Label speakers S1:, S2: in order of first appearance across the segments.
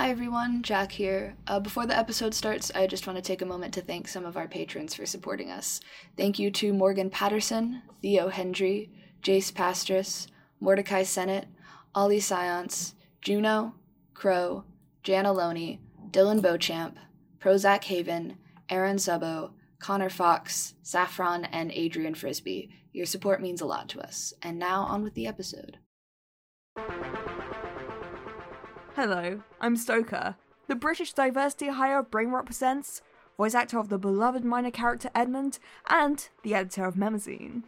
S1: Hi everyone, Jack here. Uh, before the episode starts, I just want to take a moment to thank some of our patrons for supporting us. Thank you to Morgan Patterson, Theo Hendry, Jace Pastris, Mordecai Sennett, Ollie Science, Juno, Crow, Jan Aloni, Dylan Beauchamp, Prozac Haven, Aaron Zubbo, Connor Fox, Saffron, and Adrian Frisbee. Your support means a lot to us. And now on with the episode.
S2: Hello, I'm Stoker, the British diversity hire Brain Rot Presents, voice actor of the beloved minor character Edmund, and the editor of Memazine.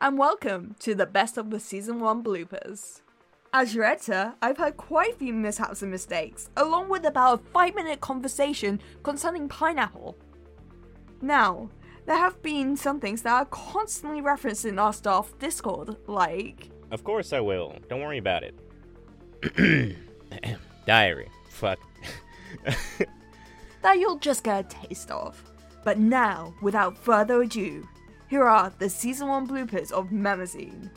S2: And welcome to the best of the season 1 bloopers. As your editor, I've heard quite a few mishaps and mistakes, along with about a 5 minute conversation concerning pineapple. Now, there have been some things that are constantly referenced in our staff Discord, like.
S3: Of course I will. Don't worry about it. Diary. Fuck.
S2: that you'll just get a taste of. But now, without further ado, here are the season 1 bloopers of Memazine.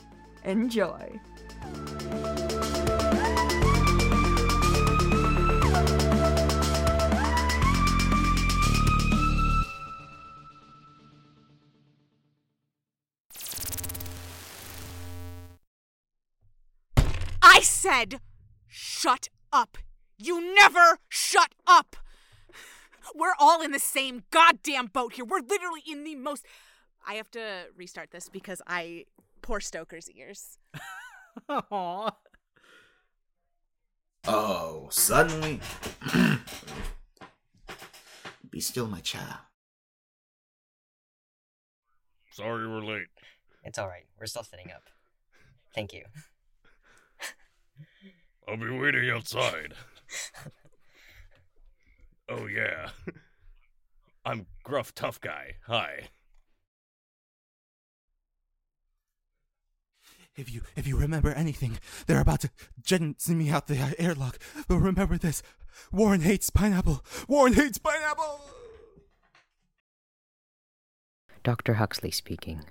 S2: Enjoy.
S4: I said, shut up. You never shut up. We're all in the same goddamn boat here. We're literally in the most. I have to restart this because I. Poor Stoker's ears.
S5: Aww.
S6: Oh, suddenly. Be still, my child.
S3: Sorry we're late.
S7: It's all right. We're still sitting up. Thank you.
S3: I'll be waiting outside. oh, yeah. I'm Gruff Tough Guy. Hi.
S6: If you if you remember anything, they're about to send me out the uh, airlock. But remember this: Warren hates pineapple. Warren hates pineapple.
S7: Dr. Huxley speaking.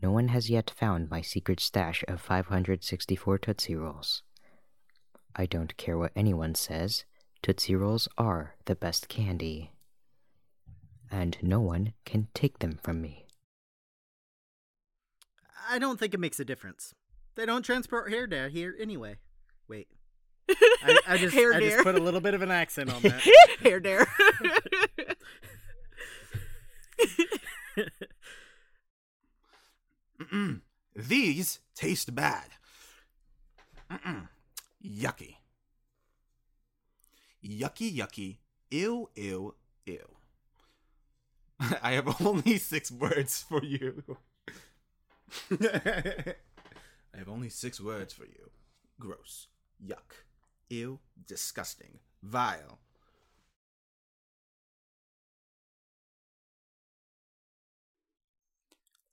S7: No one has yet found my secret stash of 564 Tootsie Rolls. I don't care what anyone says, Tootsie Rolls are the best candy. And no one can take them from me.
S5: I don't think it makes a difference. They don't transport hair dare here anyway. Wait. I, I just
S4: Hair
S5: I just put a little bit of an accent on that.
S4: Hair dare.
S6: These taste bad. Mm-mm. Yucky. Yucky, yucky. Ew, ew, ew. I have only six words for you. I have only six words for you gross, yuck, ew, disgusting, vile.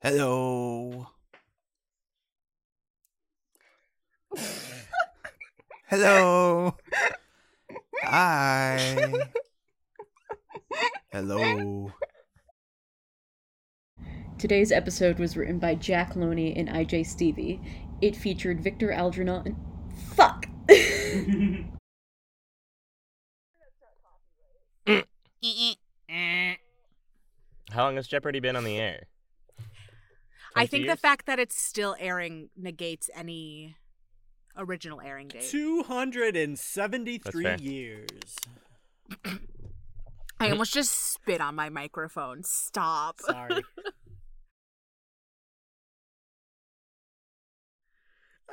S6: Hello. Hello. Hi. Hello.
S8: Today's episode was written by Jack Loney and IJ Stevie. It featured Victor Algernon and. Fuck!
S3: How long has Jeopardy been on the air?
S4: I
S3: 20
S4: think the fact that it's still airing negates any original airing date.
S5: 273 years.
S4: I almost just spit on my microphone. Stop.
S5: Sorry.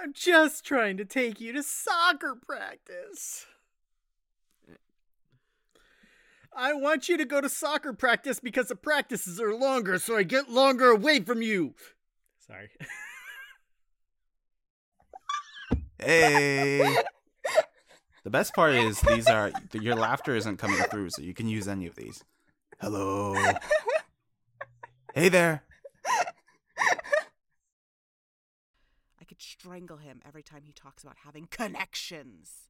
S5: I'm just trying to take you to soccer practice. I want you to go to soccer practice because the practices are longer, so I get longer away from you. Sorry.
S6: Hey. The best part is these are your laughter isn't coming through, so you can use any of these. Hello. Hey there.
S4: I could strangle him every time he talks about having connections.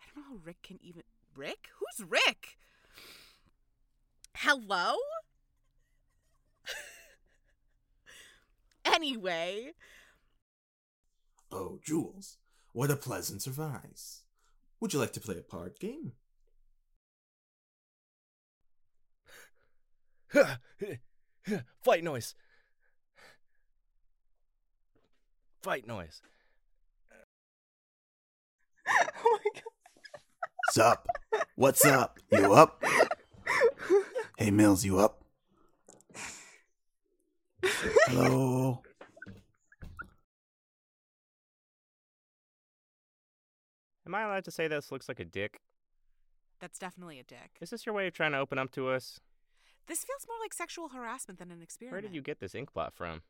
S4: I don't know how Rick can even. Rick? Who's Rick? Hello? anyway,
S6: Oh, Jules, what a pleasant surprise. Would you like to play a card game?
S3: Fight noise. Fight noise.
S2: oh my god.
S6: Sup? What's up? You up? Hey, Mills, you up? Hello?
S3: Am I allowed to say this looks like a dick?
S4: That's definitely a dick.
S3: Is this your way of trying to open up to us?
S4: This feels more like sexual harassment than an experiment.
S3: Where did you get this ink blot from?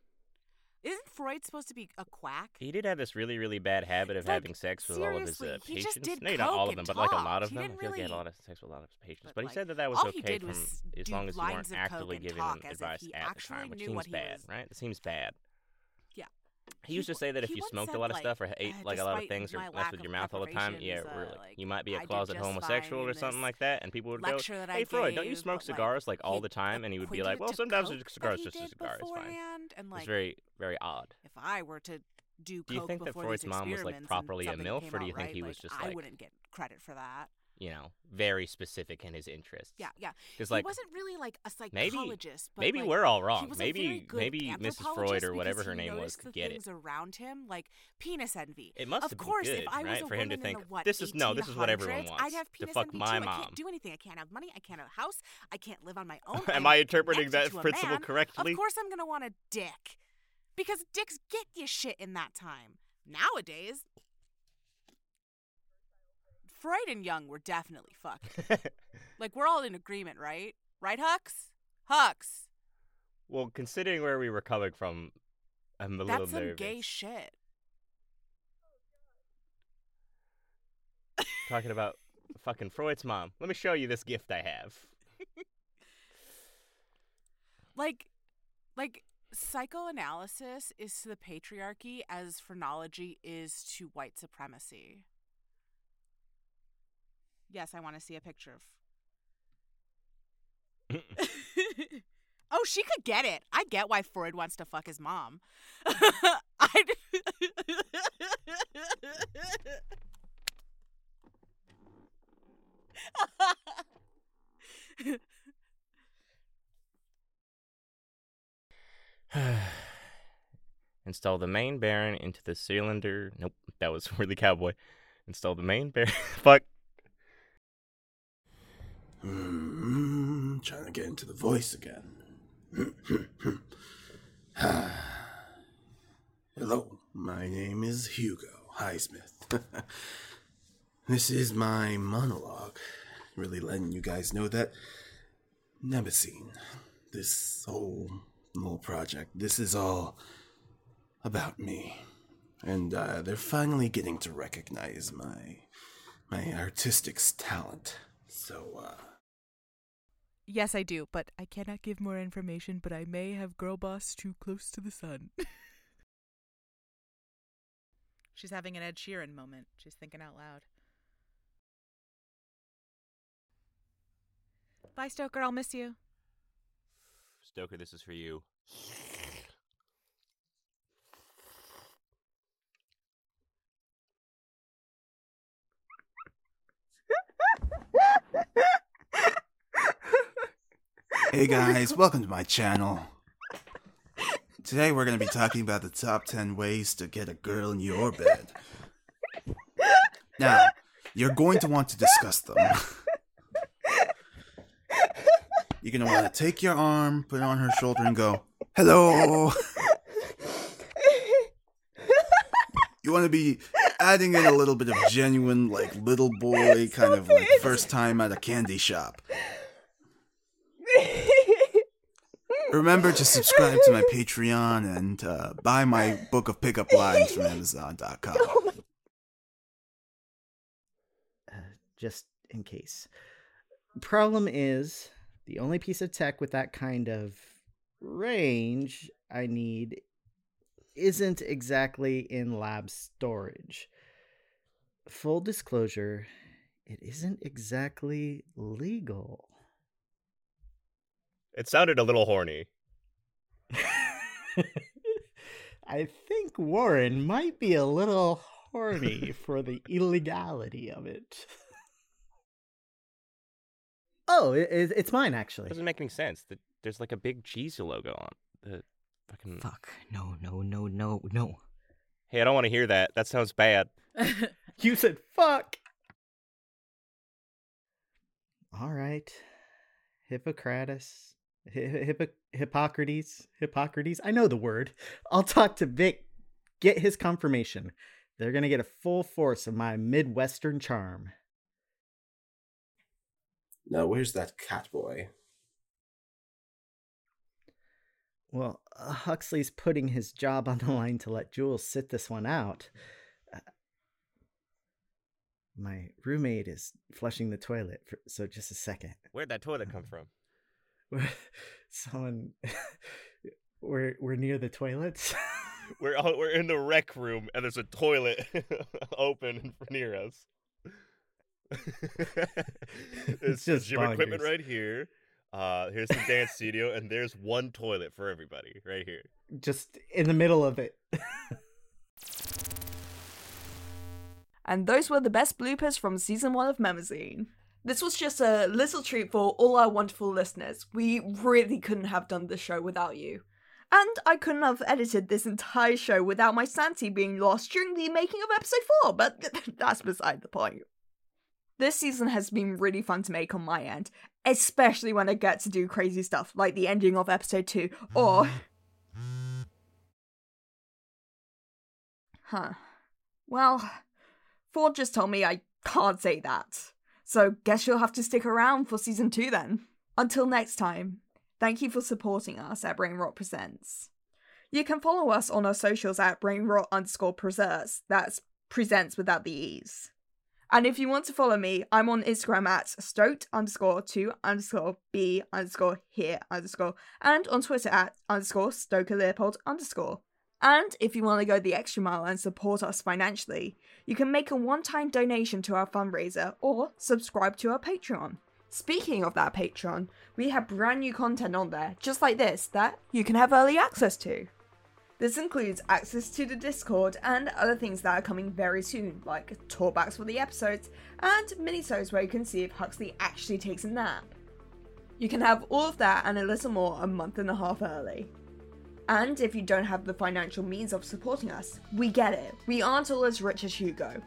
S4: Isn't Freud supposed to be a quack?
S3: He did have this really, really bad habit of
S4: Like,
S3: having sex with all of his uh,
S4: he
S3: patients.
S4: just did
S3: no, not all of
S4: coke
S3: them, but like a lot of
S4: He
S3: them. I
S4: didn't
S3: feel like he had a lot of sex with a lot of his patients.
S4: But,
S3: But, he said that that was okay from as long as you weren't actively giving
S4: talk
S3: him
S4: as if
S3: advice at the time, which seems bad,
S4: was-
S3: right? That seems bad. He used to say that if you smoked a lot of stuff or ate
S4: "Uh,
S3: like a lot of things or messed with your mouth all the time, yeah,
S4: like,
S3: you might be a closet homosexual or something like that, and people would go, "Hey Freud, don't you smoke
S4: like,
S3: cigars like all the time?" And he would be like, "Well, sometimes a cigar is just a cigar. It's fine."
S4: And
S3: It's very, very odd.
S4: if I were to do
S3: Do you think that Freud's mom was, like, properly a MILF, or do you think he was just like, I
S4: wouldn't get credit for that.
S3: You know, very specific in his interests.
S4: Yeah, yeah.
S3: Because
S4: he
S3: like
S4: wasn't really like a
S3: maybe
S4: psychologist. but,
S3: maybe
S4: like,
S3: we're all wrong.
S4: was a very
S3: Maybe maybe Mrs. Freud or whatever her name was could get it.
S4: around him, like penis envy.
S3: It must
S4: of
S3: have been
S4: course,
S3: good,
S4: if I was
S3: right,
S4: a
S3: for him to think,
S4: the, what,
S3: "This is- no, this is what everyone wants,
S4: I'd have
S3: to fuck
S4: envy
S3: my
S4: too. I
S3: mom."
S4: can't do anything. I can't have money. I can't have a house. I can't live on my own.
S3: Am
S4: I'm
S3: interpreting that principle correctly?
S4: Of course, I'm gonna want a dick, because dicks get you shit in that time. Nowadays. Freud and Jung were definitely fucked. Like we're all in agreement, right? Right, Hux? Hux.
S3: well, considering where we were coming from, I'm a little
S4: That's some
S3: nervous.
S4: gay shit.
S3: Talking about fucking Freud's mom. Let me show you this gift I have.
S4: Like like psychoanalysis is to the patriarchy as phrenology is to white supremacy. Yes, I want to see a picture of Oh, she could get it. I get why Freud wants to fuck his mom. I
S3: Install the main bearing into the cylinder. Nope, that was really cowboy. Install the main bearing. Fuck.
S6: Trying to get into the voice again. Hello, my name is Hugo Highsmith. this is my monologue, really letting you guys know that Nebesine, this whole little project, this is all about me. And uh, they're finally getting to recognize my my artistic talent. So, uh,
S4: Yes, I do, but I cannot give more information, but I may have girl boss too close to the sun. She's having an Ed Sheeran moment. She's thinking out loud. Bye, Stoker. I'll miss you.
S3: Stoker, this is for you.
S6: Hey guys, welcome to my channel. Today we're going to be talking about the top 10 ways to get a girl in your bed. Now, you're going to want to discuss them. You're going to want to take your arm, put it on her shoulder, and go, Hello! You want to be adding in a little bit of genuine, like, little boy kind of like first time at a candy shop. Remember to subscribe to my Patreon and uh, buy my book of pickup lines from Amazon.com.
S5: uh, just in case. Problem is, the only piece of tech with that kind of range I need isn't exactly in lab storage. Full disclosure, it isn't exactly legal.
S3: It sounded a little horny.
S5: I think Warren might be a little horny for the illegality of it. Oh, it, it- it's mine actually.
S3: doesn't make any sense. That there's like a big Jesus logo on the fucking.
S7: Fuck. No, no, no, no, no.
S3: Hey, I don't want to hear that. That sounds bad.
S5: You said fuck. All right. Hippocrates. Hi- Hippo- Hippocrates. Hippocrates. I know the word. I'll talk to Vic, get his confirmation. They're going to get a full force of my Midwestern charm.
S6: Now, where's that cat boy?
S5: Well, uh, Huxley's putting his job on the line to let Jules sit this one out. Uh, my roommate is flushing the toilet, for, so just a second.
S3: Where'd that toilet come from?
S5: Someone, we're we're near the toilets.
S3: We're all, we're in the rec room and there's a toilet open near us. it's
S5: just
S3: just gym equipment right here. Uh, here's the dance studio, and there's one toilet for everybody right here.
S5: just in the middle of it.
S2: And those were the best bloopers from season one of Memazine. This was just a little treat for all our wonderful listeners. We really couldn't have done this show without you. And I couldn't have edited this entire show without my sanity being lost during the making of episode 4, but that's beside the point. This season has been really fun to make on my end, especially when I get to do crazy stuff like the ending of episode 2 or. Huh. Well, Ford just told me I can't say that. So guess you'll have to stick around for season two then. Until next time, thank you for supporting us at Brain Rot Presents. You can follow us on our socials at brainrot underscore presents. That's presents without the e's. And if you want to follow me, I'm on Instagram at stoked underscore two underscore b underscore here underscore and on Twitter at underscore stoker leopold underscore. And if you want to go the extra mile and support us financially, you can make a one time donation to our fundraiser or subscribe to our Patreon. Speaking of that Patreon, we have brand new content on there, just like this, that you can have early access to. This includes access to the Discord and other things that are coming very soon, like talkbacks for the episodes and minisodes where you can see if Huxley actually takes a nap. You can have all of that and a little more a month and a half early. And if you don't have the financial means of supporting us, we get it. We aren't all as rich as Hugo.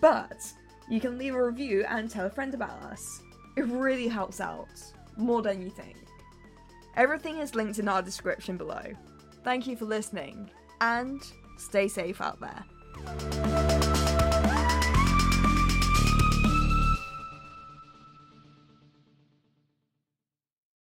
S2: But you can leave a review and tell a friend about us. It really helps out, more than you think. Everything is linked in our description below. Thank you for listening, and stay safe out there.